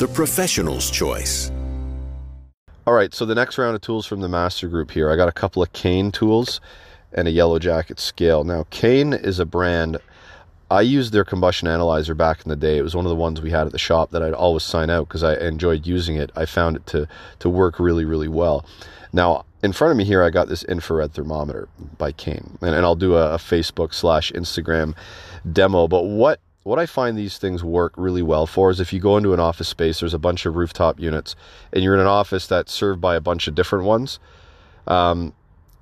the professional's choice. All right, so the next round of tools from the master group here, I got a couple of Kane tools and a Yellow Jacket scale. Now, Kane is a brand I used their combustion analyzer back in the day. It was one of the ones we had at the shop that I'd always sign out because I enjoyed using it. I found it to to work really really well. Now in front of me here, I got this infrared thermometer by Kane, and, and I'll do a, a Facebook slash Instagram demo. But what what I find these things work really well for is if you go into an office space, there's a bunch of rooftop units, and you're in an office that's served by a bunch of different ones. Um,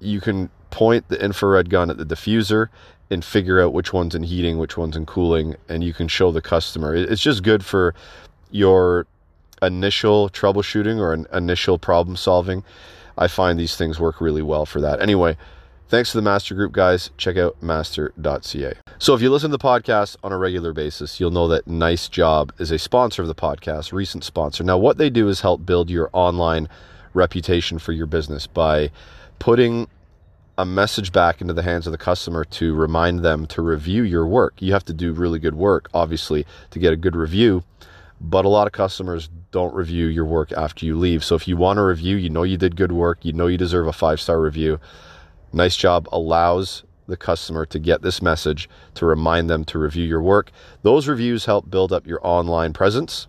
you can point the infrared gun at the diffuser and figure out which one's in heating, which one's in cooling, and you can show the customer. It's just good for your initial troubleshooting or an initial problem solving. I find these things work really well for that. Anyway, thanks to the Master Group guys. Check out master.ca. So if you listen to the podcast on a regular basis, you'll know that Nice Job is a sponsor of the podcast, recent sponsor. Now, what they do is help build your online reputation for your business by putting a message back into the hands of the customer to remind them to review your work. You have to do really good work, obviously, to get a good review. But a lot of customers don't review your work after you leave. So if you want a review, you know you did good work, you know you deserve a five star review. Nice job allows the customer to get this message to remind them to review your work. Those reviews help build up your online presence,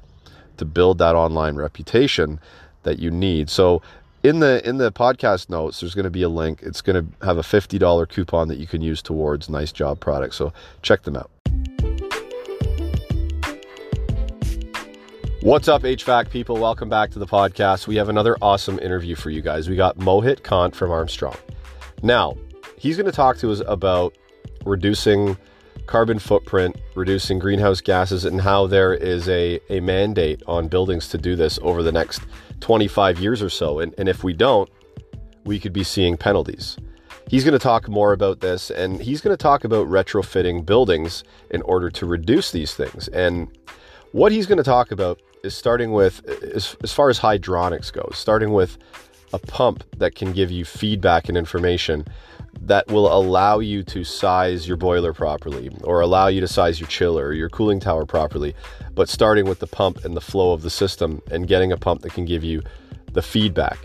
to build that online reputation that you need. So in the in the podcast notes there's going to be a link. It's going to have a $50 coupon that you can use towards nice job products. So check them out. What's up hvac people? Welcome back to the podcast. We have another awesome interview for you guys. We got mohit kant from armstrong now he's going to talk to us about reducing carbon footprint, reducing greenhouse gases, and how there is a, a mandate on buildings to do this over the next 25 years or so. And, and if we don't, we could be seeing penalties. He's going to talk more about this and he's going to talk about retrofitting buildings in order to reduce these things. And what he's going to talk about is starting with, as, as far as hydronics goes, starting with a pump that can give you feedback and information that will allow you to size your boiler properly or allow you to size your chiller or your cooling tower properly. But starting with the pump and the flow of the system and getting a pump that can give you the feedback.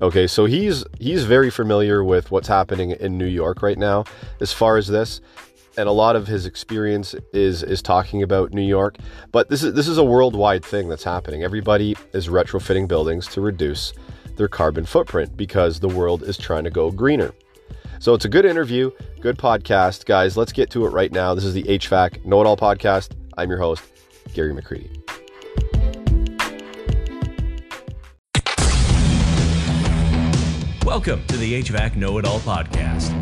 Okay, so he's he's very familiar with what's happening in New York right now as far as this. And a lot of his experience is is talking about New York, but this is this is a worldwide thing that's happening. Everybody is retrofitting buildings to reduce their carbon footprint because the world is trying to go greener. So it's a good interview, good podcast. Guys, let's get to it right now. This is the HVAC Know It All podcast. I'm your host, Gary McCreadie. Welcome to the HVAC Know It All podcast.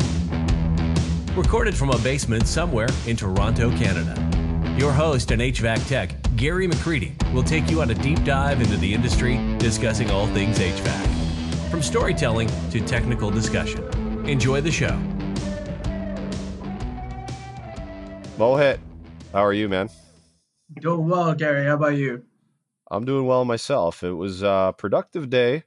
Recorded from a basement somewhere in Toronto, Canada. Your host and HVAC tech, Gary McCreadie, will take you on a deep dive into the industry, discussing all things HVAC. From storytelling to technical discussion. Enjoy the show. Mohit, how are you, man? Doing well, Gary. How about you? I'm doing well myself. It was a productive day.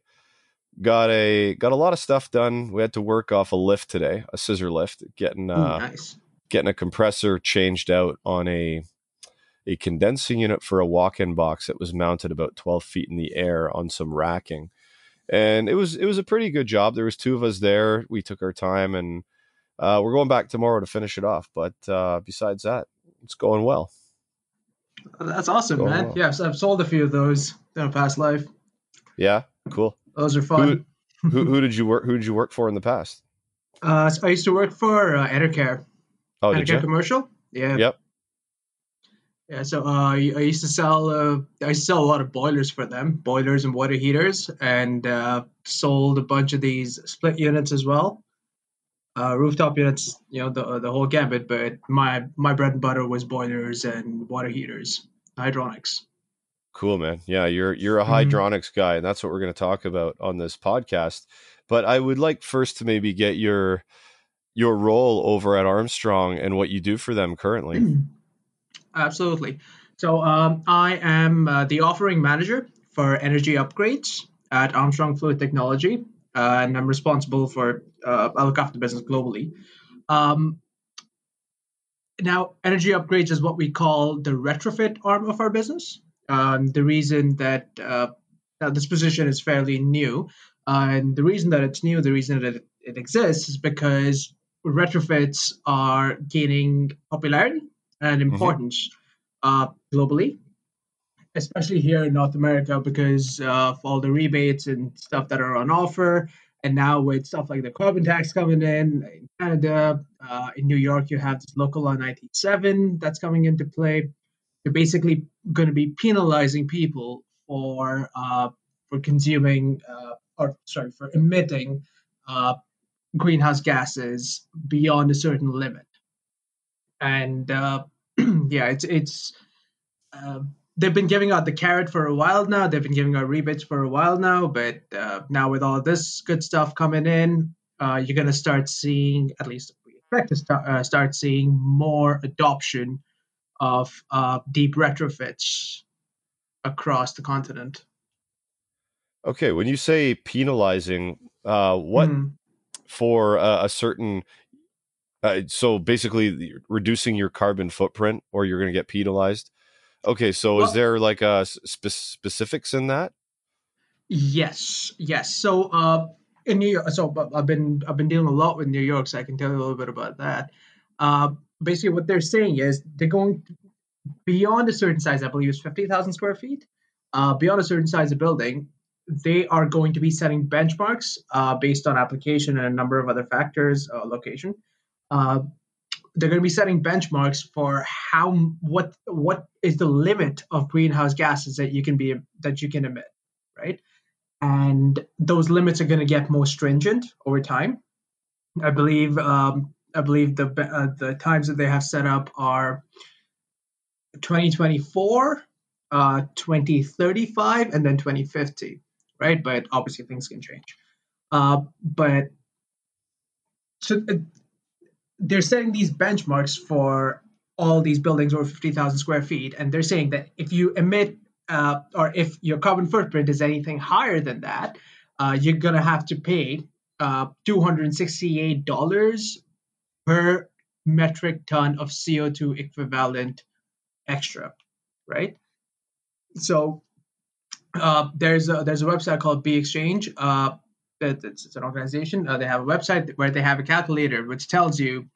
Got a got a lot of stuff done. We had to work off a lift today, a scissor lift, getting uh, Ooh, nice. getting a compressor changed out on a a condensing unit for a walk-in box that was mounted about 12 feet in the air on some racking and it was it was a pretty good job. There was two of us there. We took our time, and uh, we're going back tomorrow to finish it off. But uh, besides that, it's going well. That's awesome, man. Well. Yes, I've sold a few of those in a past life. Yeah, cool. Those are fun. Who, who, who did you work? Who did you work for in the past? Uh, so I used to work for uh, Enercare. Oh, Enercare did you? Commercial. Yeah. Yep. Yeah, so uh, I used to sell uh, I sell a lot of boilers for them, boilers and water heaters, and uh, sold a bunch of these split units as well, uh, rooftop units, you know, the the whole gambit. But my my bread and butter was boilers and water heaters, hydronics. Cool, man. Yeah, you're you're a Mhm. guy, and that's what we're going to talk about on this podcast. But I would like first to maybe get your your role over at Armstrong and what you do for them currently. Absolutely. So um, I am uh, the offering manager for energy upgrades at Armstrong Fluid Technology, uh, and I'm responsible for uh, I look after the business globally. Um, now, energy upgrades is what we call the retrofit arm of our business. Um, the reason that uh, this position is fairly new, and the reason that it's new, the reason that it, it exists, is because retrofits are gaining popularity and importance uh, globally, especially here in North America because of all the rebates and stuff that are on offer. And now with stuff like the carbon tax coming in in Canada, uh, in New York, you have this local law 97 that's coming into play. You're basically going to be penalizing people for uh, for consuming uh, or sorry for emitting uh, greenhouse gases beyond a certain limit. And uh, yeah, it's it's uh, they've been giving out the carrot for a while now. They've been giving out rebates for a while now, but uh, now with all this good stuff coming in, uh, you're gonna start seeing at least we expect to start uh, start seeing more adoption of uh, deep retrofits across the continent. Okay, when you say penalizing, uh, what Mhm. for a certain? Uh, so basically, reducing your carbon footprint, or you're going to get penalized. Okay, so is there like a spe- specifics in that? Yes, yes. So uh, in New York, so I've been I've been dealing a lot with New York, so I can tell you a little bit about that. Uh, basically, what they're saying is they're going beyond a certain size. I believe it's fifty thousand square feet. Uh, beyond a certain size of building, they are going to be setting benchmarks uh, based on application and a number of other factors, uh, location. Uh, they're going to be setting benchmarks for how what what is the limit of greenhouse gases that you can be that you can emit, right? and those limits are going to get more stringent over time. I believe um, I believe the uh, the times that they have set up are 2024, uh, 2035, and then 2050, right? But obviously things can change. Uh, but so uh, they're setting these benchmarks for all these buildings over 50,000 square feet, and they're saying that if you emit uh, or if your carbon footprint is anything higher than that, uh, you're gonna have to pay uh, $268 per metric ton of CO2 equivalent extra, right? So uh, there's a, there's a website called B Exchange. Uh, it's, it's an organization. Uh, they have a website where they have a calculator which tells you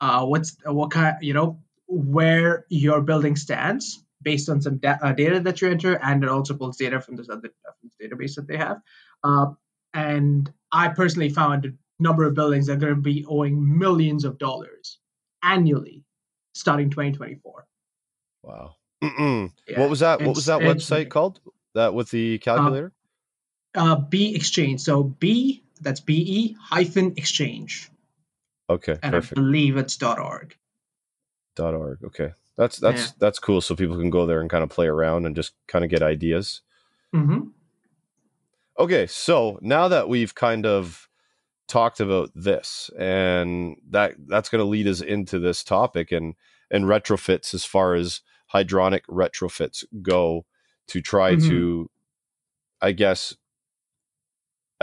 uh, what's what kind you know where your building stands based on some da- uh, data that you enter, and it also pulls data from this other uh, from this database that they have. Uh, and I personally found a number of buildings that are going to be owing millions of dollars annually starting 2024. Wow. Yeah, what was that? What was that website called? That with the calculator? Uh, B Exchange. So B, that's B E hyphen exchange. okay, And perfect. I believe it's dot .org. Dot org. Okay, that's that's Yeah. that's cool. So people can go there and kind of play around and just kind of get ideas. hmm Okay, so now that we've kind of talked about this, and that that's going to lead us into this topic and and retrofits as far as hydronic retrofits go to try Mhm. to, I guess.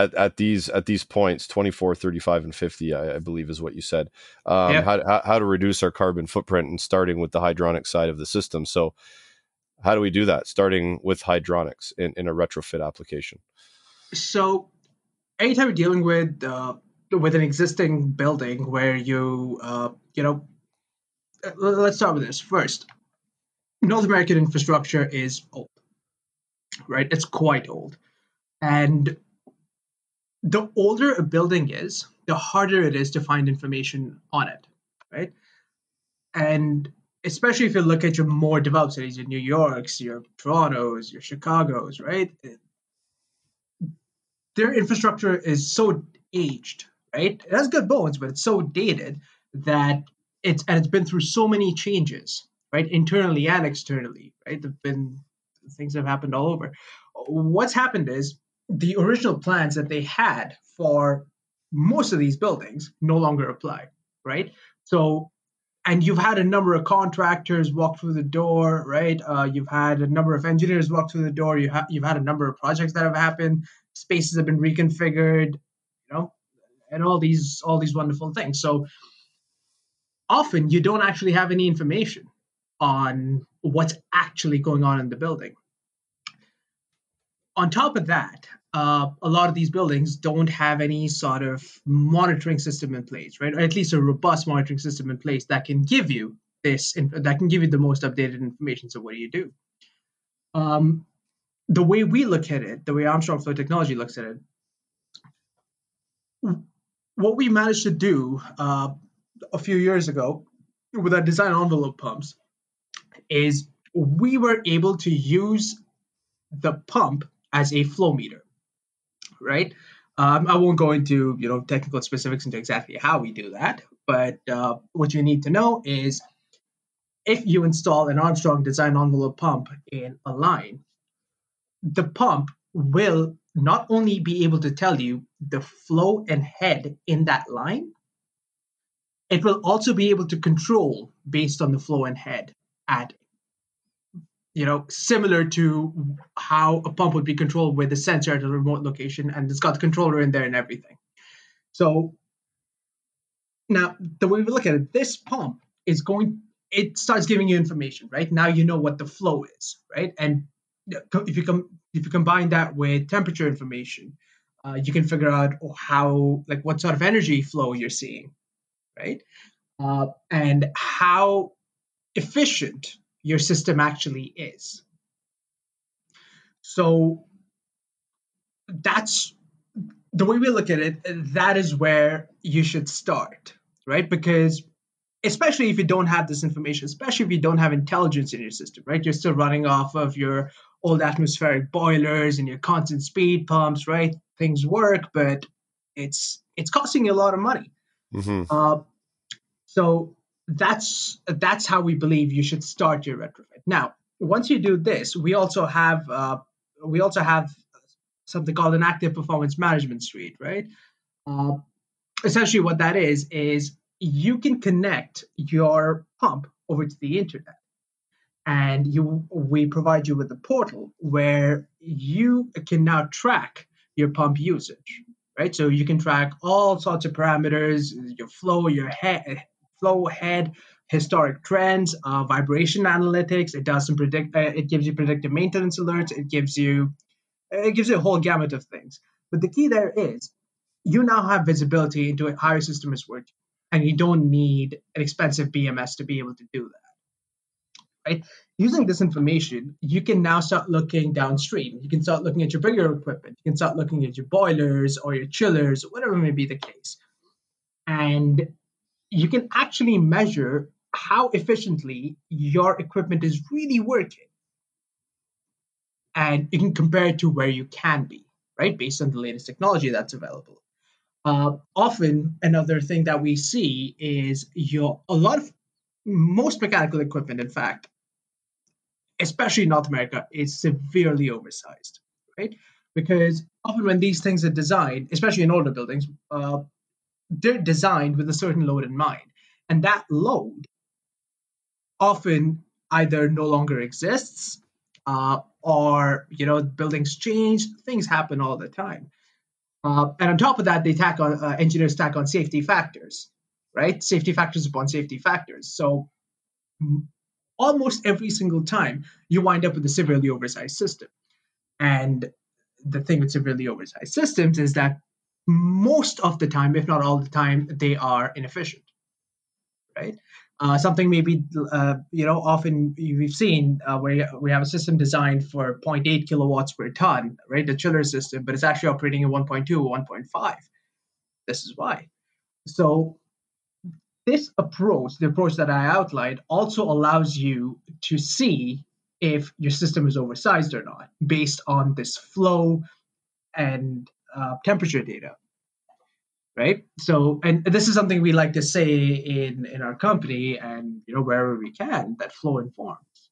At, at these at these points 24 35 and 50 i, I believe is what you said um, Yep. how, how, how to reduce our carbon footprint and starting with the hydronic side of the system so how do we do that starting with hydronics in, in a retrofit application So, anytime you're dealing with uh, with an existing building where you uh, you know, uh, let's start with this first. North American infrastructure is old, right? It's quite old, and the older a building is, the harder it is to find information on it, right? And especially if you look at your more developed cities, your New York's, your Toronto's, your Chicago's, right? their infrastructure is so aged, right? It has good bones, but it's so dated that it's and it's been through so many changes, right? Internally and externally, right? There've been things have happened all over. What's happened is the original plans that they had for most of these buildings no longer apply, right? So, and you've had a number of contractors walk through the door, right? Uh, you've had a number of engineers walk through the door. You have you've had a number of projects that have happened. Spaces have been reconfigured, you know, and all these all these wonderful things. So often you don't actually have any information on what's actually going on in the building. On top of that, uh, a lot of these buildings don't have any sort of monitoring system in place, right? Or at least a robust monitoring system in place that can give you this, that can give you the most updated information. So what do you do? Um, the way we look at it, the way Armstrong Flow Technology looks at it, what we managed to do uh, a few years ago with our design envelope pumps is we were able to use the pump as a flow meter right? Um, I won't go into you know technical specifics into exactly how we do that, but uh, what you need to know is if you install an Armstrong design envelope pump in a line, the pump will not only be able to tell you the flow and head in that line, it will also be able to control based on the flow and head at you know, similar to how a pump would be controlled with a sensor at a remote location, and it's got the controller in there and everything. So now the way we look at it, this pump is going. It starts giving you information, right? Now you know what the flow is, right? And if you come if you combine that with temperature information, uh, you can figure out how like what sort of energy flow you're seeing, right? Uh, and how efficient your system actually is. So that's the way we look at it, that is where you should start, right? Because especially if you don't have this information, especially if you don't have intelligence in your system, right? You're still running off of your old atmospheric boilers and your constant speed pumps, right? Things work, but it's it's costing you a lot of money. Mm-hmm. Uh, so that's that's how we believe you should start your retrofit. Now, once you do this, we also have uh, we also have something called an active performance management suite, right? Uh, essentially, what that is is you can connect your pump over to the internet, and you we provide you with a portal where you can now track your pump usage, right? So you can track all sorts of parameters, your flow, your head flow head, historic trends, uh, vibration analytics. It does some predict. Uh, it gives you predictive maintenance alerts. It gives you it gives you a whole gamut of things. But the key there is you now have visibility into how your system is working, and you don't need an expensive BMS to be able to do that. Right? Using this information, you can now start looking downstream. You can start looking at your bigger equipment. You can start looking at your boilers or your chillers, whatever may be the case. And you can actually measure how efficiently your equipment is really working. And you can compare it to where you can be, right, based on the latest technology that's available. Uh, often, another thing that we see is your a lot of most mechanical equipment, in fact, especially in North America, is severely oversized, right? Because often when these things are designed, especially in older buildings, uh, they're designed with a certain load in mind. And that load often either no longer exists uh, or, you know, buildings change, things happen all the time. Uh, and on top of that, they tack on, uh, engineers tack on safety factors, right? Safety factors upon safety factors. So almost every single time you wind up with a severely oversized system. And the thing with severely oversized systems is that most of the time, if not all the time, they are inefficient, right? Uh, something maybe, uh, you know, often we've seen uh, where we have a system designed for 0.8 kilowatts per ton, right? The chiller system, but it's actually operating at 1.2 or 1.5. This is why. So this approach, the approach that I outlined, also allows you to see if your system is oversized or not based on this flow and uh, temperature data right so and this is something we like to say in in our company and you know wherever we can that flow informs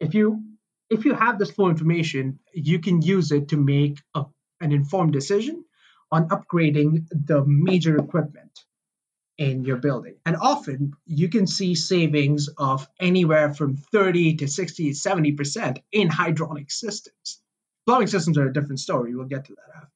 if you if you have this flow information, you can use it to make a, an informed decision on upgrading the major equipment in your building. And often you can see savings of anywhere from 30 to 60, 70% in hydronic systems. Plumbing systems are a different story. We'll get to that after.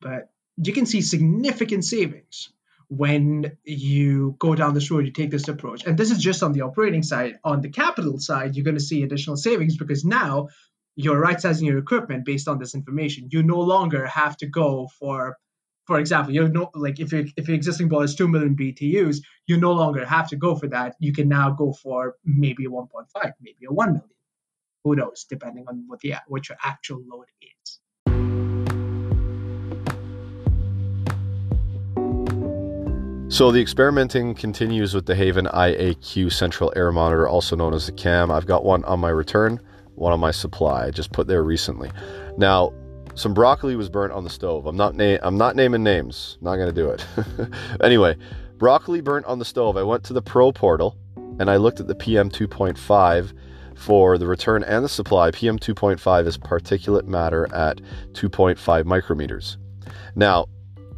But you can see significant savings when you go down this road, you take this approach. And this is just on the operating side. On the capital side, you're going to see additional savings because now you're right sizing your equipment based on this information. You no longer have to go for, for example, you know, like if your if your existing boiler is two million BTUs, you no longer have to go for that. You can now go for maybe a 1.5, maybe a 1 million. Who knows, depending on what the what your actual load is. So the experimenting continues with the Haven IAQ central air monitor, also known as the CAM. I've got one on my return, one on my supply. I just put there recently. Now, some broccoli was burnt on the stove. I'm not na- I'm not naming names. Not gonna do it. anyway, broccoli burnt on the stove. I went to the Pro portal and I looked at the PM 2.5 for the return and the supply. PM 2.5 is particulate matter at 2.5 micrometers. Now,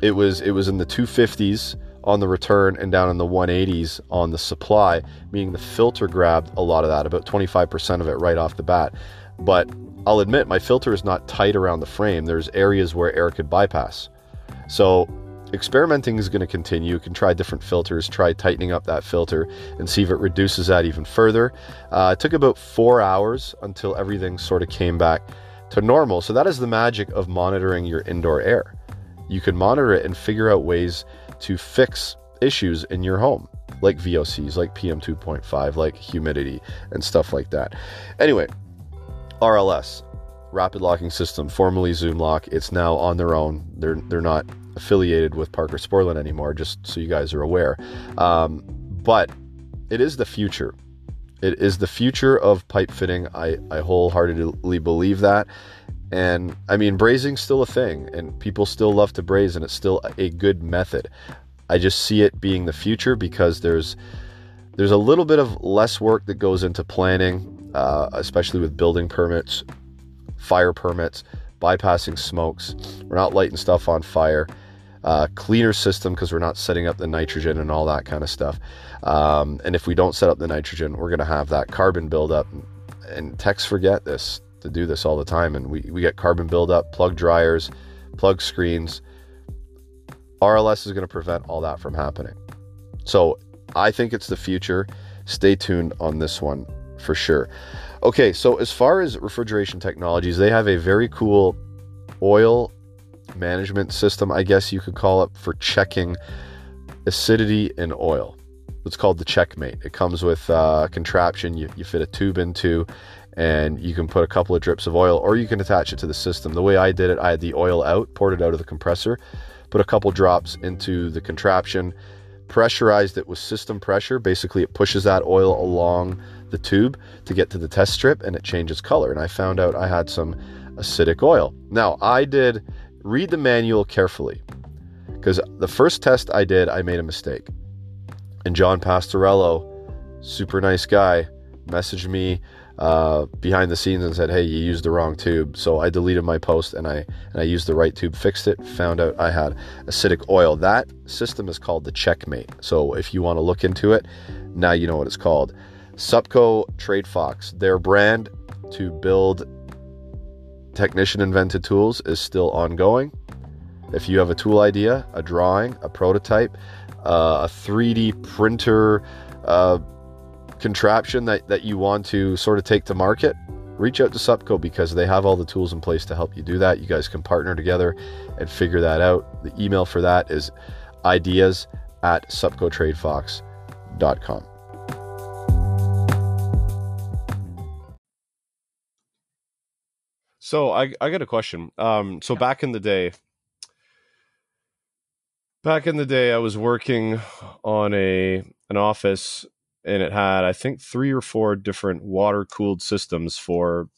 it was it was in the 250s on the return and down in the 180s on the supply, meaning the filter grabbed a lot of that, about 25% of it right off the bat. But I'll admit my filter is not tight around the frame. There's areas where air could bypass. So experimenting is going to continue. You can try different filters, try tightening up that filter and see if it reduces that even further. Uh, it took about four hours until everything sort of came back to normal. So that is the magic of monitoring your indoor air. You can monitor it and figure out ways to fix issues in your home, like VOCs, like PM2.5, like humidity, and stuff like that. Anyway, RLS, Rapid Locking System, formerly Zoom Lock, it's now on their own. They're they're not affiliated with Parker Sporlan anymore, just so you guys are aware. Um, but it is the future. It is the future of pipe fitting. I, I wholeheartedly believe that. And I mean, brazing's still a thing, and people still love to braze, and it's still a good method. I just see it being the future because there's there's a little bit of less work that goes into planning, uh, especially with building permits, fire permits, bypassing smokes. We're not lighting stuff on fire. Uh, cleaner system because we're not setting up the nitrogen and all that kind of stuff. Um, and if we don't set up the nitrogen, we're going to have that carbon buildup. And techs forget this to do this all the time. And we, we get carbon buildup, plug dryers, plug screens. RLS is going to prevent all that from happening. So I think it's the future. Stay tuned on this one for sure. Okay, so as far as refrigeration technologies, they have a very cool oil management system, I guess you could call it, for checking acidity in oil. It's called the Checkmate. It comes with a contraption you, you fit a tube into, and you can put a couple of drips of oil or you can attach it to the system. The way I did it, I had the oil out, poured it out of the compressor, put a couple drops into the contraption, pressurized it with system pressure. Basically, it pushes that oil along the tube to get to the test strip and it changes color. And I found out I had some acidic oil. Now, I did read the manual carefully because the first test I did, I made a mistake. And John Pastorello, super nice guy, messaged me uh, behind the scenes and said, "Hey, you used the wrong tube." So I deleted my post and I and I used the right tube, fixed it, found out I had acidic oil. That system is called the Checkmate. So if you want to look into it, now you know what it's called. Supco Trade Fox, their brand to build technician invented tools is still ongoing. If you have a tool idea, a drawing, a prototype, uh, a 3D printer, uh, contraption that, that you want to sort of take to market, reach out to Supco because they have all the tools in place to help you do that. You guys can partner together and figure that out. The email for that is ideas at supcotradefox.com. So I, I got a question. Um, so back in the day, back in the day, I was working on a an office and it had I think three or four different water cooled systems for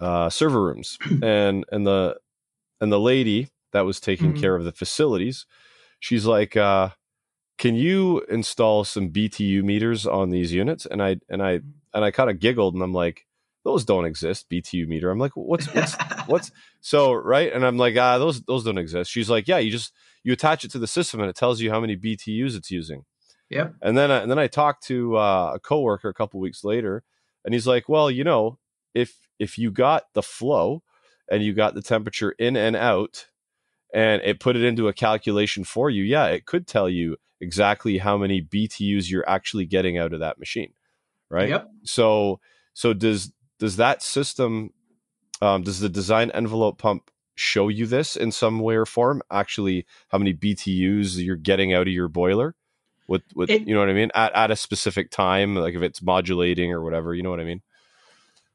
uh, server rooms, and and the and the lady that was taking mm-hmm. care of the facilities, she's like, uh, "Can you install some BTU meters on these units?" And I and I and I kind of giggled, and I'm like, those don't exist btu meter. I'm like what's what's what's so right? And i'm like ah those those don't exist. She's like yeah you just you attach it to the system and it tells you how many btus it's using Yep. and then I, and then i talked to uh, a coworker a couple weeks later and he's like well you know if if you got the flow and you got the temperature in and out and it put it into a calculation for you yeah it could tell you exactly how many btus you're actually getting out of that machine right Yep. so so does does that system um, does the design envelope pump show you this in some way or form actually how many btus you're getting out of your boiler with with It- you know what i mean at, at a specific time like if it's modulating or whatever you know what i mean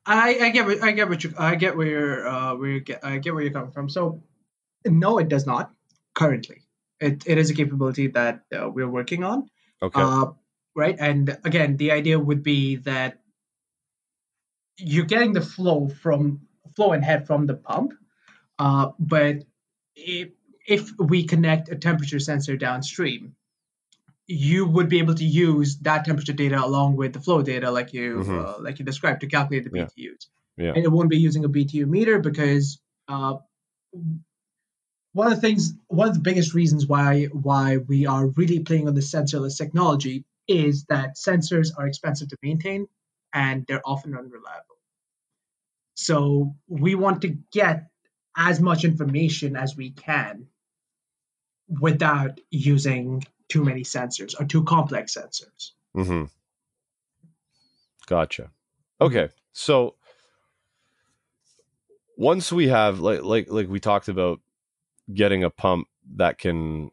I, I get what, I get what you I get where you're uh, where you get I get where you're coming from. So no, it does not currently. It it is a capability that uh, we're working on. okay Uh, right, and again, the idea would be that you're getting the flow from flow and head from the pump, uh, but if if we connect a temperature sensor downstream, you would be able to use that temperature data along with the flow data, like you Mhm. uh, like you described, to calculate the Yeah. BTUs. Yeah. And it won't be using a BTU meter because uh, one of the things, one of the biggest reasons why why we are really playing on the sensorless technology is that sensors are expensive to maintain and they're often unreliable. So we want to get as much information as we can without using too many sensors or too complex sensors. Mm-hmm. Gotcha. Okay, so once we have like like like we talked about getting a pump that can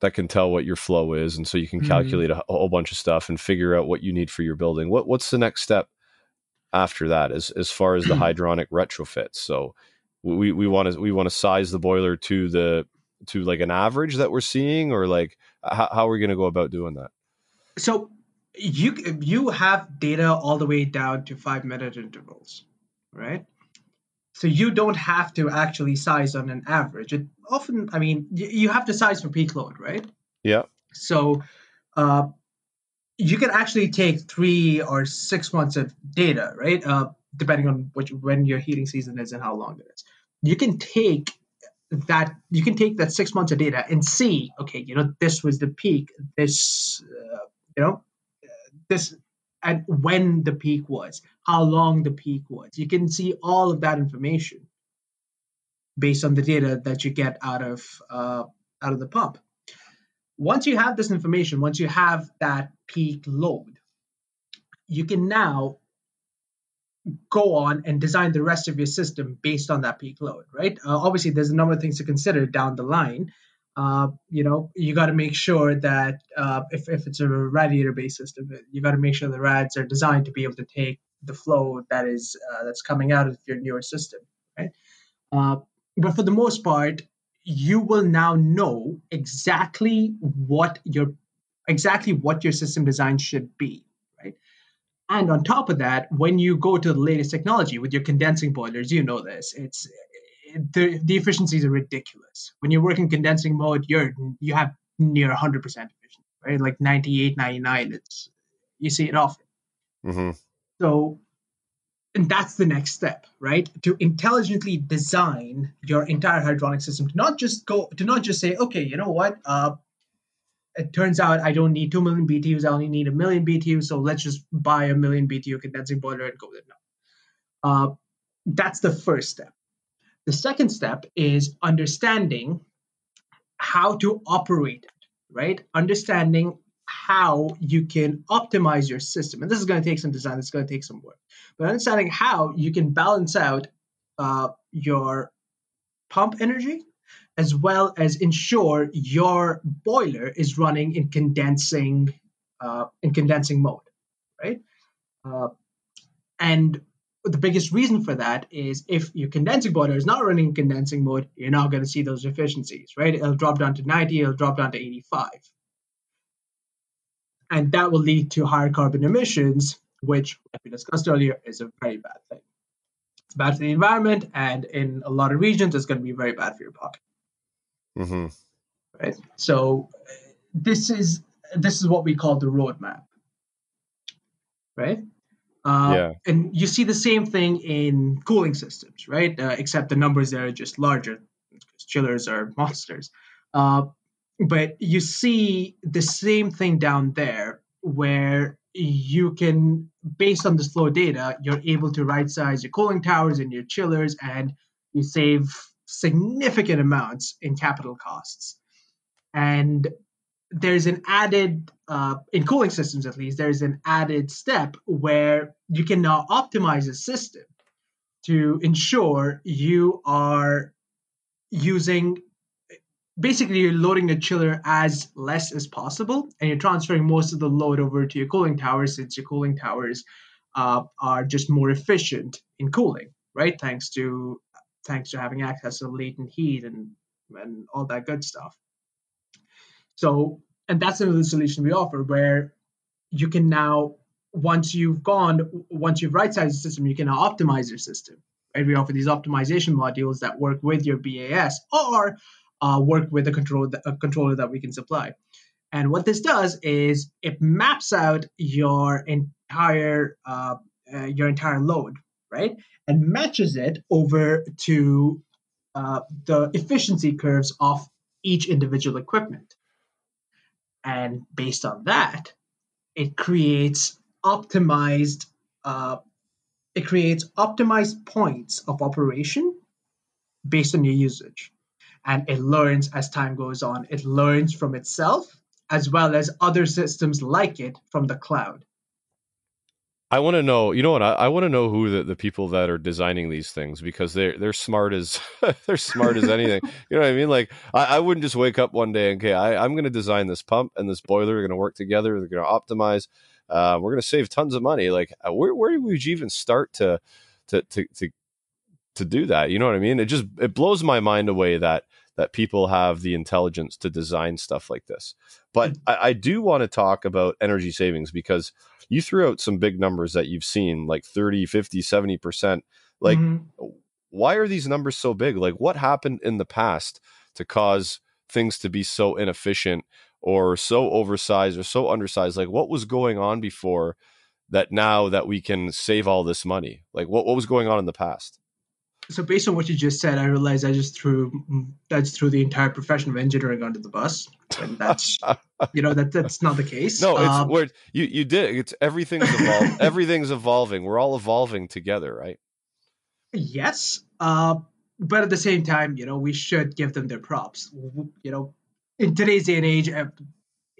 that can tell what your flow is, and so you can Mhm. calculate a, a whole bunch of stuff and figure out what you need for your building. What what's the next step after that, as as far as the hydronic retrofits? So we we want to we want to size the boiler to the to like an average that we're seeing, or like how, how are we going to go about doing that? So you you have data all the way down to five minute intervals, right? So you don't have to actually size on an average. It often, I mean, you have to size for peak load, right? Yeah. So uh, you can actually take three or six months of data, right? Uh, depending on which when your heating season is and how long it is. You can take that you can take that six months of data and see, okay, you know, this was the peak. This, uh, you know, this and when the peak was, how long the peak was. You can see all of that information based on the data that you get out of uh, out of the pump once you have this information, once you have that peak load, you can now go on and design the rest of your system based on that peak load, right? Uh, obviously, there's a number of things to consider down the line. Uh, you know, you got to make sure that uh, if, if it's a radiator based system, you got to make sure the rads are designed to be able to take the flow that is uh, that's coming out of your newer system, right? Uh, but for the most part, you will now know exactly what your exactly what your system design should be? And on top of that, when you go to the latest technology with your condensing boilers, you know this. It's the the efficiencies are ridiculous. When you work in condensing mode, you're you have near 100% efficiency, right? Like 98, 99. It's you see it often. Mm-hmm. So, and that's the next step, right? To intelligently design your entire hydronic system to not just go to not just say, okay, you know what? Uh, it turns out I don't need two million BTUs. I only need a million BTUs. So let's just buy a million BTU condensing boiler and go with it now. Uh, that's the first step. The second step is understanding how to operate it, right? Understanding how you can optimize your system. And this is going to take some design, it's going to take some work. But understanding how you can balance out uh, your pump energy as well as ensure your boiler is running in condensing uh, in condensing mode, right? Uh, and the biggest reason for that is if your condensing boiler is not running in condensing mode, you're not going to see those efficiencies, right? It'll drop down to 90, it'll drop down to 85 and that will lead to higher carbon emissions, which, like we discussed earlier, is a very bad thing. It's bad for the environment, and in a lot of regions, it's going to be very bad for your pocket. Mm-hmm. Right. So, this is this is what we call the roadmap. Right. Uh, yeah. And you see the same thing in cooling systems, right? Uh, except the numbers there are just larger because chillers are monsters. Uh, but you see the same thing down there where you can, based on this flow data, you're able to right size your cooling towers and your chillers, and you save significant amounts in capital costs. And there's an added uh, in cooling systems at least there's an added step where you can now optimize a system to ensure you are using basically you're loading the chiller as less as possible and you're transferring most of the load over to your cooling towers since your cooling towers uh, are just more efficient in cooling right thanks to thanks to having access to latent heat and and all that good stuff so, and that's another solution we offer where you can now, once you've gone, once you've right sized the system, you can now optimize your system. Right? We offer these optimization modules that work with your BAS or uh, work with a, control, a controller that we can supply. And what this does is it maps out your entire uh, uh, your entire load, right, and matches it over to uh, the efficiency curves of each individual equipment. And based on that, it creates optimized uh, it creates optimized points of operation based on your usage. And it learns as time goes on. It learns from itself as well as other systems like it from the cloud. I want to know, you know what? I, I want to know who the, the people that are designing these things because they're they're smart as they're smart as anything. You know what I mean? Like I, I wouldn't just wake up one day and okay, I, I'm going to design this pump and this boiler. are going to work together. They're going to optimize. Uh, we're going to save tons of money. Like uh, where where would you even start to to to to to do that? You know what I mean? It just it blows my mind away that that people have the intelligence to design stuff like this. But mm. I, I do want to talk about energy savings because you threw out some big numbers that you've seen, like 30, 50, 70%. Like, mm-hmm. why are these numbers so big? Like, what happened in the past to cause things to be so inefficient or so oversized or so undersized? Like, what was going on before that now that we can save all this money? Like, what, what was going on in the past? So based on what you just said, I realized I just threw that's threw the entire profession of engineering under the bus, and that's you know that that's not the case. No, it's um, where you you did it's everything's evolving. everything's evolving. We're all evolving together, right? Yes, uh, but at the same time, you know, we should give them their props. You know, in today's day and age,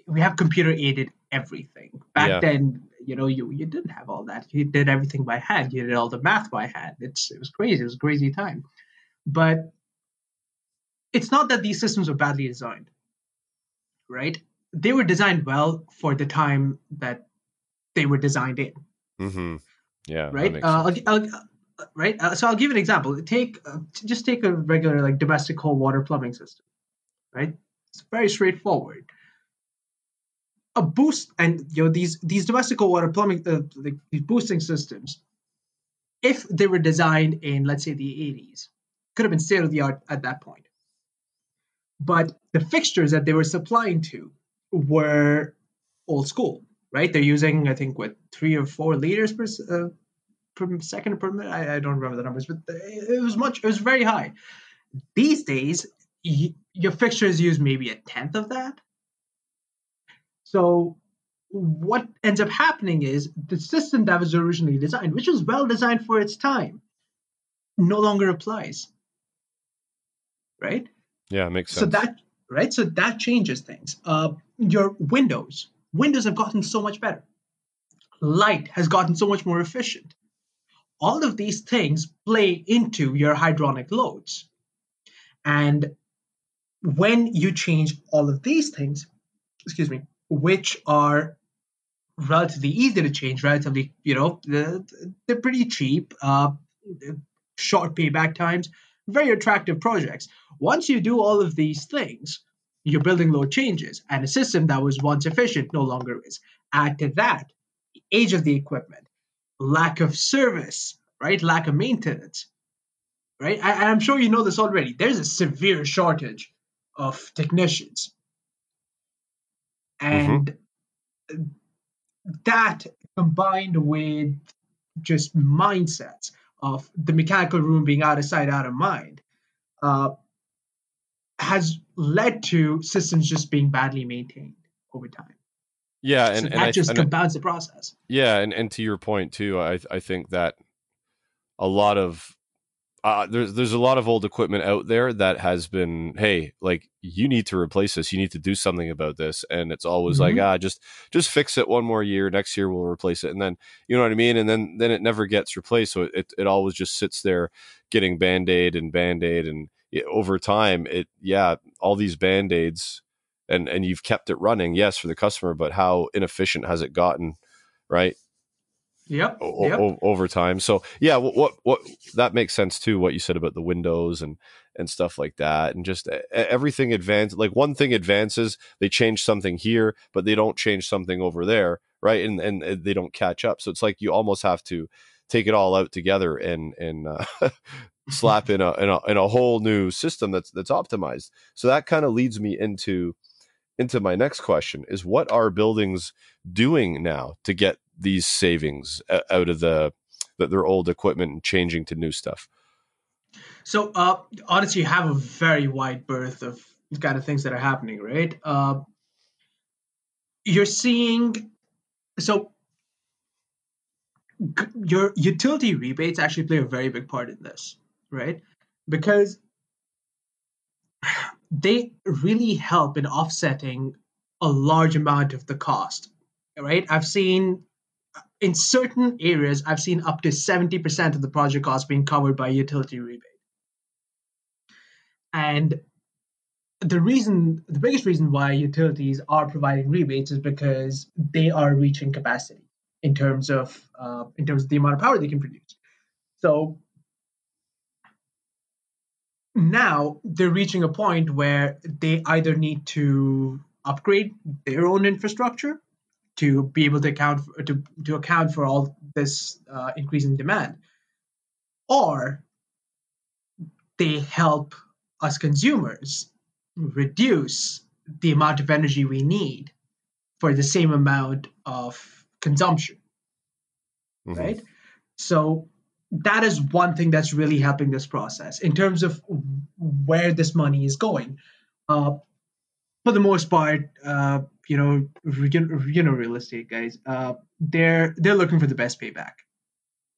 we have computer aided everything. Back yeah. then, you know, you you didn't have all that. You did everything by hand. You did all the math by hand. It's it was crazy. It was a crazy time. But it's not that these systems were badly designed, right? They were designed well for the time that they were designed in. Mm-hmm. Yeah. Right. Uh, I'll, I'll, right. Uh, so I'll give an example. Take uh, just take a regular like domestic cold water plumbing system. Right. It's very straightforward a boost and you know these these domestic water plumbing uh, the, these boosting systems if they were designed in let's say the 80s could have been state of the art at that point. But the fixtures that they were supplying to were old school right? They're using i think what three or four liters per, uh, per second per minute? I, I, don't remember the numbers but it was much it was very high. These days y- your fixtures use maybe a tenth of that so what ends up happening is the system that was originally designed, which was well designed for its time, no longer applies. Right? Yeah, makes sense. So that right, so that changes things. Uh, your Windows, Windows have gotten so much better. Light has gotten so much more efficient. All of these things play into your hydronic loads. And when you change all of these things, excuse me, which are relatively easy to change, relatively, you know, they're pretty cheap, uh, short payback times, very attractive projects. Once you do all of these things, your building load changes, and a system that was once efficient no longer is. Add to that age of the equipment, lack of service, right? Lack of maintenance, right? I, I'm sure you know this already. There's a severe shortage of technicians. And mm-hmm. that combined with just mindsets of the mechanical room being out of sight, out of mind, uh, has led to systems just being badly maintained over time. Yeah, and, so and that I, just compounds the process. Yeah, and, and to your point too, I I think that a lot of uh, there's there's a lot of old equipment out there that has been hey like you need to replace this you need to do something about this. And it's always mm-hmm. like ah just just fix it one more year next year we'll replace it. And then you know what i mean? And then then it never gets replaced. So it it always just sits there getting band-aid and band-aid and it, over time it yeah all these band-aids and and you've kept it running yes for the customer but how inefficient has it gotten right Yep. O- yep. O- over time. So yeah, what, what, what that makes sense too. What you said about the windows and and stuff like that, and just everything advances. Like one thing advances, they change something here, but they don't change something over there, right? And and they don't catch up. So it's like you almost have to take it all out together and and uh, slap in a, in a in a whole new system that's that's optimized. So that kind of leads me into into my next question: is what are buildings doing now to get these savings out of the, the their old equipment and changing to new stuff? So, uh, honestly, you have a very wide berth of kind of things that are happening, right? Uh, you're seeing, so g- your utility rebates actually play a very big part in this, right? Because they really help in offsetting a large amount of the cost, right? I've seen in certain areas, I've seen up to 70% of the project cost being covered by utility rebate. And the reason, the biggest reason why utilities are providing rebates is because they are reaching capacity in terms of uh, in terms of the amount of power they can produce. So now they're reaching a point where they either need to upgrade their own infrastructure to be able to account for, to, to account for all this uh, increasing demand. Or they help us consumers reduce the amount of energy we need for the same amount of consumption mm-hmm. right? So that is one thing that's really helping this process in terms of where this money is going. Uh, for the most part uh, you know, you know, real estate guys, uh, they're they're looking for the best payback,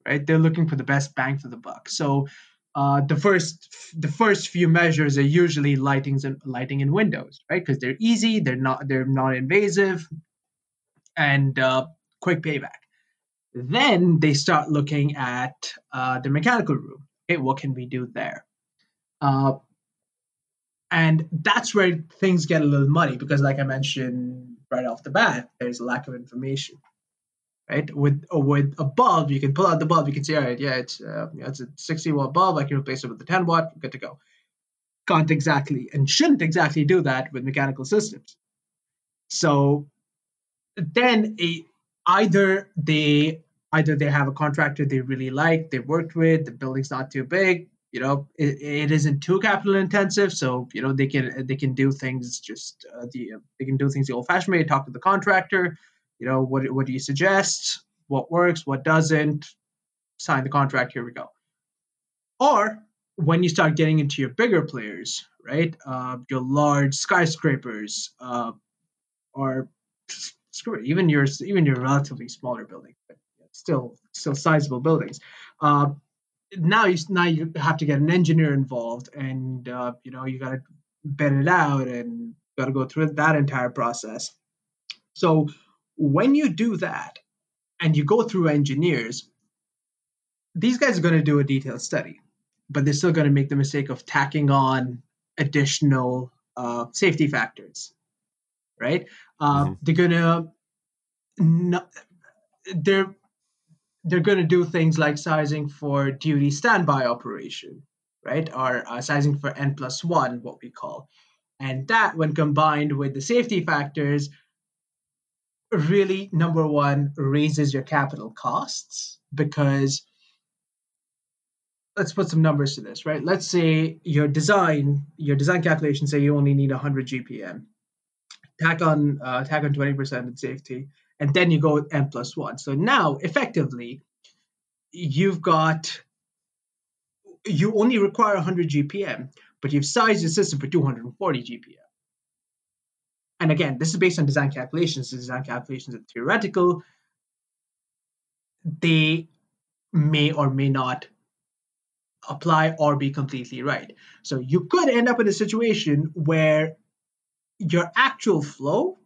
right? They're looking for the best bang for the buck. So uh, the first the first few measures are usually lightings and lighting and windows, right? Because they're easy, they're not they're not invasive, and uh, quick payback. Then they start looking at uh, the mechanical room. Okay, what can we do there? And that's where things get a little muddy because, like I mentioned right off the bat, there's a lack of information. Right? With with a bulb, you can pull out the bulb. You can say, all right, yeah, it's uh, it's a 60 watt bulb. I can replace it with a 10 watt. Good to go. Can't exactly and shouldn't exactly do that with mechanical systems. So then a, either they either they have a contractor they really like, they worked with, the building's not too big, you know it, it isn't too capital intensive so you know they can they can do things just uh, the they can do things the old fashioned way talk to the contractor you know what what do you suggest? What works? What doesn't? Sign the contract here we go. Or when you start getting into your bigger players right uh, your large skyscrapers uh, or screw it, even your even your relatively smaller buildings but still still sizable buildings uh, now you now you have to get an engineer involved, and uh, you know you got to bed it out and got to go through that entire process. So when you do that, and you go through engineers, these guys are going to do a detailed study, but they're still going to make the mistake of tacking on additional uh, safety factors, right? Uh, mm-hmm. They're gonna not, they're they're going to do things like sizing for duty standby operation, right? Or uh, sizing for N plus one, what we call. And that, when combined with the safety factors, really, number one, raises your capital costs because let's put some numbers to this, right? Let's say your design, your design calculation say you only need 100 GPM. Tack on, uh, tack on 20% in safety and then you go with n plus one. So now, effectively, you've got you only require 100 GPM, but you've sized your system for 240 GPM. And again, this is based on design calculations. The design calculations are theoretical. They may or may not apply or be completely right. So you could end up in a situation where your actual flow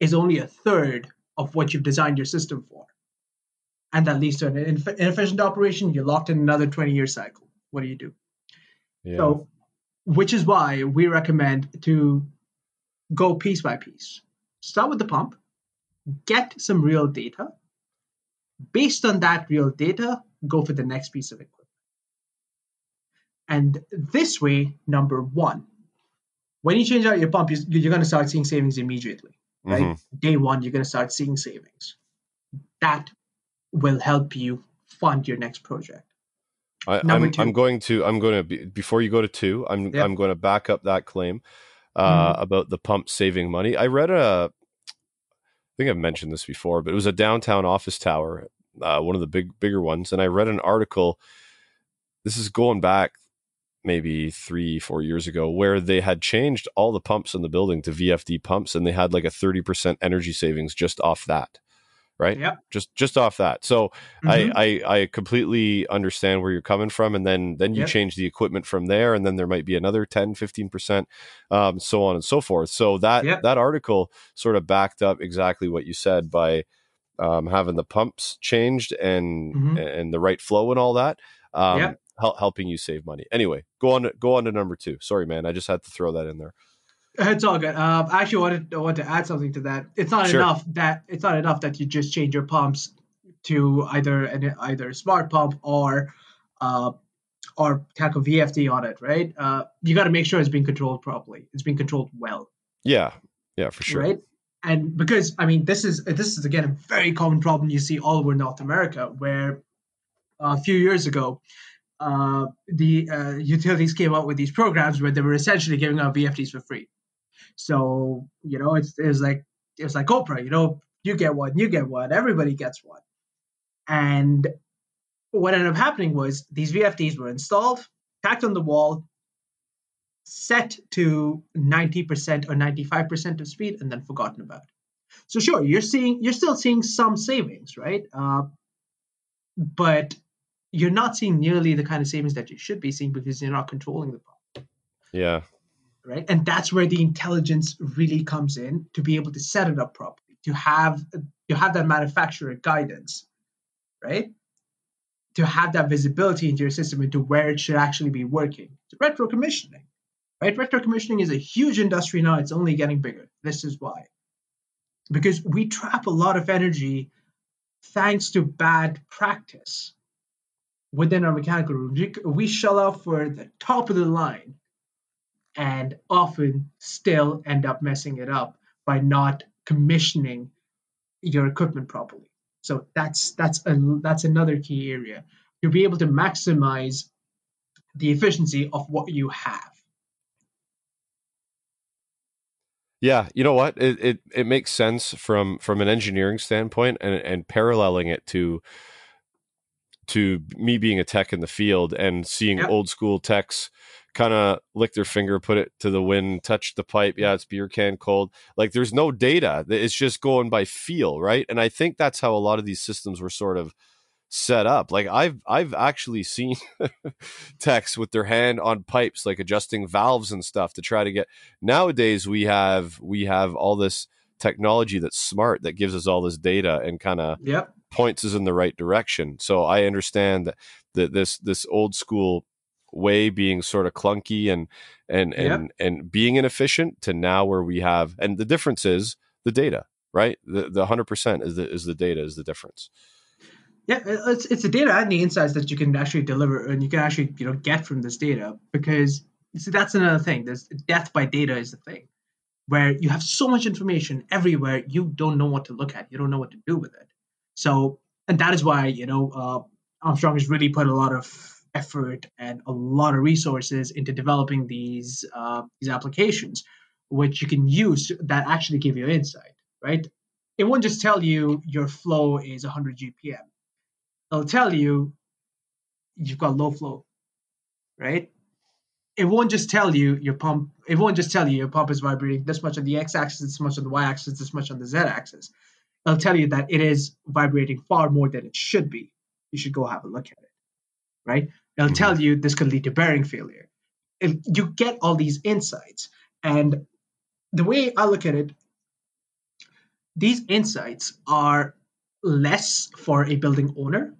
is only a third of what you've designed your system for. And that leads to an inefficient operation. You're locked in another 20 year cycle. What do you do? Yeah. So, which is why we recommend to go piece by piece. Start with the pump, get some real data. Based on that real data, go for the next piece of equipment. And this way, number one, when you change out your pump, you're going to start seeing savings immediately, right? Mm-hmm. Day one, you're going to start seeing savings. That will help you fund your next project. I, am I'm going to I'm going to be, before you go to two. I'm yep. I'm going to back up that claim uh, mm-hmm. about the pump saving money. I read a, I think I've mentioned this before, but it was a downtown office tower, uh, one of the big bigger ones, and I read an article. This is going back maybe three, four years ago, where they had changed all the pumps in the building to VFD pumps, and they had like a thirty percent energy savings just off that. Right. Yeah. Just just off that. So mm-hmm. I, I I completely understand where you're coming from, and then then you yep. change the equipment from there, and then there might be another 10, 15 percent, um, so on and so forth. So that yep. that article sort of backed up exactly what you said by um, having the pumps changed and mm-hmm. and the right flow and all that. Um, yep helping you save money. Anyway, go on. Go on to number two. Sorry, man. I just had to throw that in there. It's all good. Um, I actually wanted I want to add something to that. It's not sure. enough that it's not enough that you just change your pumps to either an either smart pump or uh, or tackle VFD on it, right? Uh, you got to make sure it's being controlled properly. It's being controlled well. Yeah, yeah, for sure. Right, and because I mean, this is this is again a very common problem you see all over North America, where uh, a few years ago uh, the uh, utilities came out with these programs where they were essentially giving out VFDs for free. So you know, it's it's like it's like Oprah. You know, you get one, you get one, everybody gets one. And what ended up happening was these VFDs were installed, tacked on the wall, set to 90% or 95% of speed, and then forgotten about. So sure, you're seeing you're still seeing some savings, right? Uh, but you're not seeing nearly the kind of savings that you should be seeing because you're not controlling the pump. Yeah. Right. And that's where the intelligence really comes in to be able to set it up properly, to have to have that manufacturer guidance, right? To have that visibility into your system into where it should actually be working. It's retro commissioning. Right? Retro commissioning is a huge industry now. It's only getting bigger. This is why. Because we trap a lot of energy thanks to bad practice within our mechanical room. We shell out for the top of the line and often still end up messing it up by not commissioning your equipment properly. So that's that's a, that's another key area to be able to maximize the efficiency of what you have. Yeah, you know what? It, it it makes sense from from an engineering standpoint and and paralleling it to to me being a tech in the field and seeing yep. old school techs kind of lick their finger, put it to the wind, touch the pipe. Yeah, it's beer can cold. Like there's no data. It's just going by feel, right? And I think that's how a lot of these systems were sort of set up. Like I've I've actually seen techs with their hand on pipes, like adjusting valves and stuff to try to get. Nowadays we have we have all this technology that's smart that gives us all this data and kind of yep points us in the right direction. So I understand that, that this this old school way being sort of clunky and and and and being inefficient to now where we have and the difference is the data, right? The the hundred percent is the is the data is the difference. Yeah, it's it's the data and the insights that you can actually deliver and you can actually you know get from this data because see that's another thing. There's death by data is the thing where you have so much information everywhere you don't know what to look at, you don't know what to do with it. So, and that is why, you know, uh, Armstrong has really put a lot of effort and a lot of resources into developing these uh, these applications, which you can use that actually give you insight, right? It won't just tell you your flow is 100 GPM. It'll tell you you've got low flow, right? It won't just tell you your pump. It won't just tell you your pump is vibrating this much on the x-axis, this much on the y-axis, this much on the z-axis. It'll tell you that it is vibrating far more than it should be. You should go have a look at it, right? It'll mm-hmm. tell you this could lead to bearing failure. If you get all these insights, and the way I look at it, these insights are less for a building owner,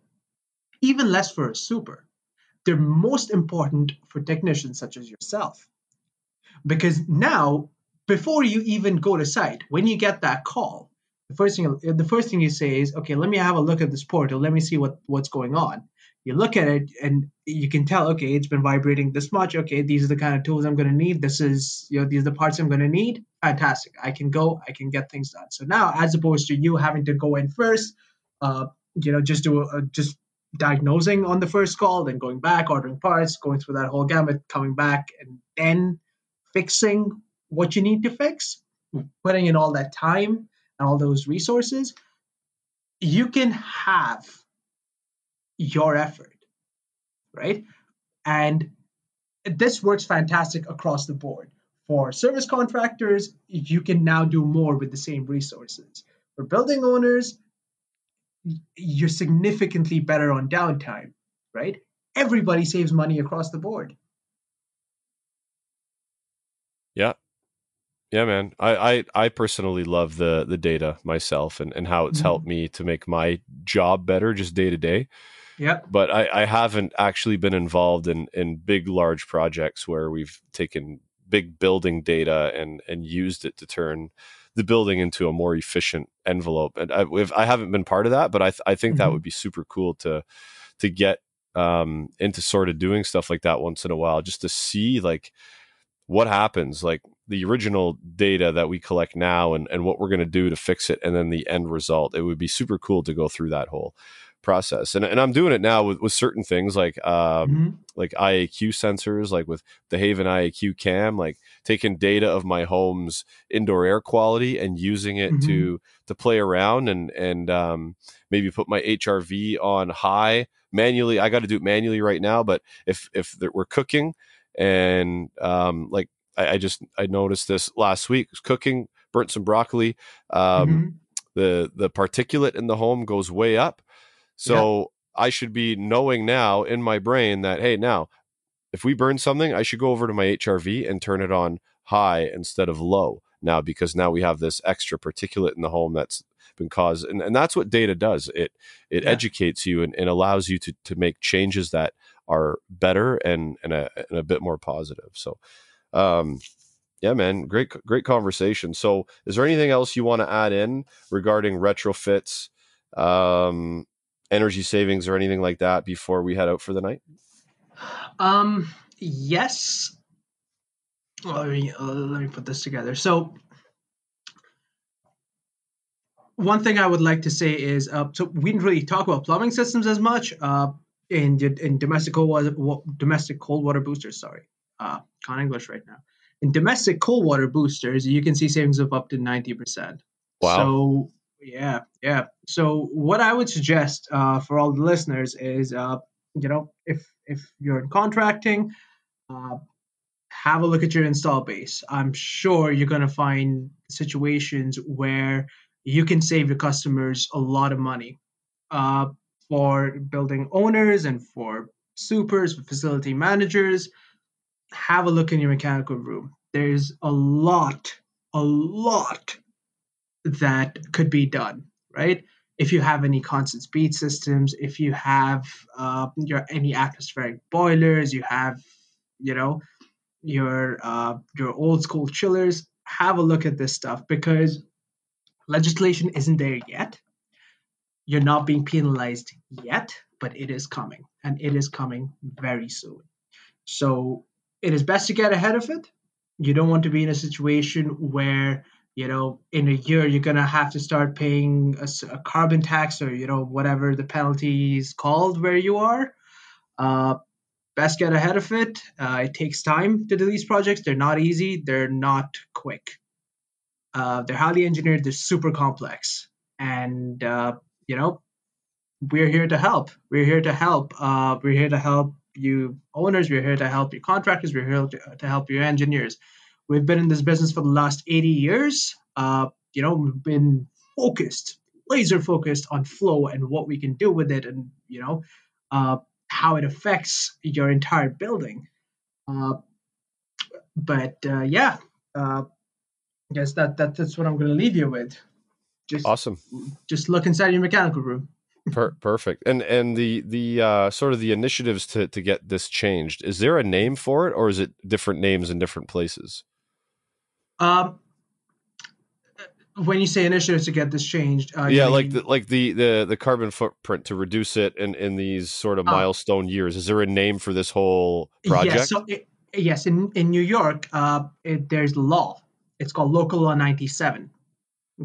even less for a super. They're most important for technicians such as yourself. Because now, before you even go to site, when you get that call, the first thing the first thing you say is, okay, let me have a look at this portal. Let me see what, what's going on. You look at it and you can tell, okay, it's been vibrating this much. Okay, these are the kind of tools I'm going to need. This is, you know, these are the parts I'm going to need. Fantastic. I can go. I can get things done. So now, as opposed to you having to go in first, uh, you know, just do a, just diagnosing on the first call, then going back, ordering parts, going through that whole gamut, coming back, and then fixing what you need to fix, putting in all that time and all those resources, you can have your effort, right? And this works fantastic across the board. For service contractors, you can now do more with the same resources. For building owners, you're significantly better on downtime, right? Everybody saves money across the board. Yeah. Yeah, man. I, I, I personally love the the data myself and, and how it's mm-hmm. helped me to make my job better just day to day. Yeah. But I, I haven't actually been involved in, in big large projects where we've taken big building data and and used it to turn the building into a more efficient envelope. And I, I haven't been part of that, but I, th- I think mm-hmm. that would be super cool to to get um, into sort of doing stuff like that once in a while, just to see like what happens, like the original data that we collect now, and and what we're going to do to fix it, and then the end result. It would be super cool to go through that whole process and, and i'm doing it now with, with certain things like um mm-hmm. like iaq sensors like with the haven iaq cam like taking data of my home's indoor air quality and using it mm-hmm. to to play around and and um maybe put my hrv on high manually i got to do it manually right now but if if we're cooking and um like I, I just i noticed this last week cooking burnt some broccoli um mm-hmm. the the particulate in the home goes way up so yeah. I should be knowing now in my brain that, hey, now, if we burn something, I should go over to my HRV and turn it on high instead of low now because now we have this extra particulate in the home that's been caused and, and that's what data does it it yeah. educates you and, and, allows you to to make changes that are better and and a, and a bit more positive so um yeah man great great conversation so is there anything else you want to add in regarding retrofits um energy savings or anything like that before we head out for the night? Um, yes. Let me uh, let me put this together. So, one thing I would like to say is, uh, so we didn't really talk about plumbing systems as much uh, in in domestic cold water domestic cold water boosters. Sorry, uh, can't English right now. In domestic cold water boosters, you can see savings of up to ninety percent. Wow. So yeah, yeah. So what I would suggest uh, for all the listeners is, uh, you know, if if you're in contracting, uh, have a look at your install base. I'm sure you're going to find situations where you can save your customers a lot of money. Uh, for building owners and for supers, for facility managers, have a look in your mechanical room. There's a lot, a lot that could be done, right? If you have any constant speed systems, if you have uh, your any atmospheric boilers, you have, you know, your uh, your old school chillers, have a look at this stuff because legislation isn't there yet. You're not being penalized yet, but it is coming, and it is coming very soon. So it is best to get ahead of it. You don't want to be in a situation where you know in a year you're to have to start paying a, a, carbon tax or you know whatever the penalty is called where you are uh, best get ahead of it uh, it takes time to do these projects they're not easy they're not quick uh, they're highly engineered they're super complex and uh, you know we're here to help. We're here to help. Uh, we're here to help you owners. We're here to help you contractors. We're here to, to help you engineers. We've been in this business for the last 80 years. Uh, you know, we've been focused, laser focused on flow and what we can do with it, and you know, uh, how it affects your entire building. Uh, but uh, yeah, uh, I guess that, that that's what I'm going to leave you with. Just awesome. Just look inside your mechanical room. per- perfect. And and the the uh, sort of the initiatives to to get this changed. Is there a name for it, or is it different names in different places? Um, when you say initiatives to get this changed, uh, yeah, like the, like the, the the carbon footprint to reduce it in in these sort of uh, milestone years. Is there a name for this whole project? Yes, so it, yes. In in New York, uh, it, there's law. It's called Local Law 97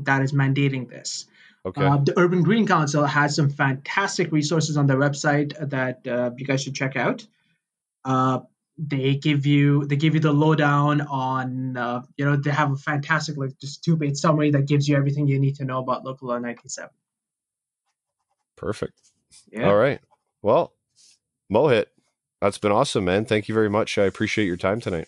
that is mandating this. Okay. Uh, the Urban Green Council has some fantastic resources on their website that uh, you guys should check out. Uh, they give you they give you the lowdown on uh, you know they have a fantastic like just two page summary that gives you everything you need to know about local law 97 perfect. Yeah. all right. Well mohit that's been awesome man. Thank you very much. I appreciate your time tonight.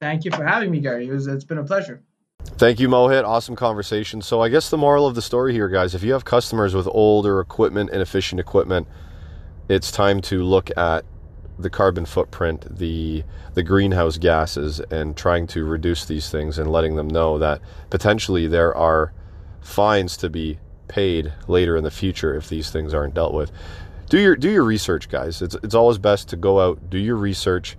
Thank you for having me gary. It was, it's been a pleasure. Thank you, Mohit. Awesome conversation. So, I guess the moral of the story here, guys, if you have customers with older equipment, and inefficient equipment, it's time to look at the carbon footprint, the the greenhouse gases, and trying to reduce these things and letting them know that potentially there are fines to be paid later in the future if these things aren't dealt with. Do your do your research, guys. It's it's always best to go out, do your research,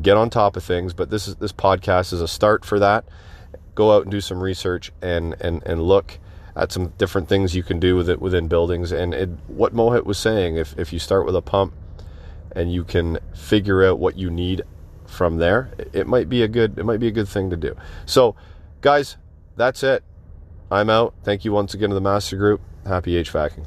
get on top of things. But this is this podcast is a start for that. Go out and do some research and and and look at some different things you can do with it within buildings. And it, what Mohit was saying, if if you start with a pump and you can figure out what you need from there, it might be a good it might be a good thing to do. So, guys, that's it. I'm out. Thank you once again to the Master Group. Happy HVACing.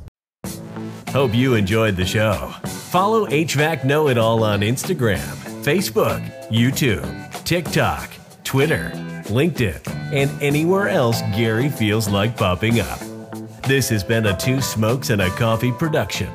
Hope you enjoyed the show. Follow HVAC Know It All on Instagram, Facebook, YouTube, TikTok, Twitter, LinkedIn, and anywhere else Gary feels like popping up. This has been a Two Smokes and a Coffee production.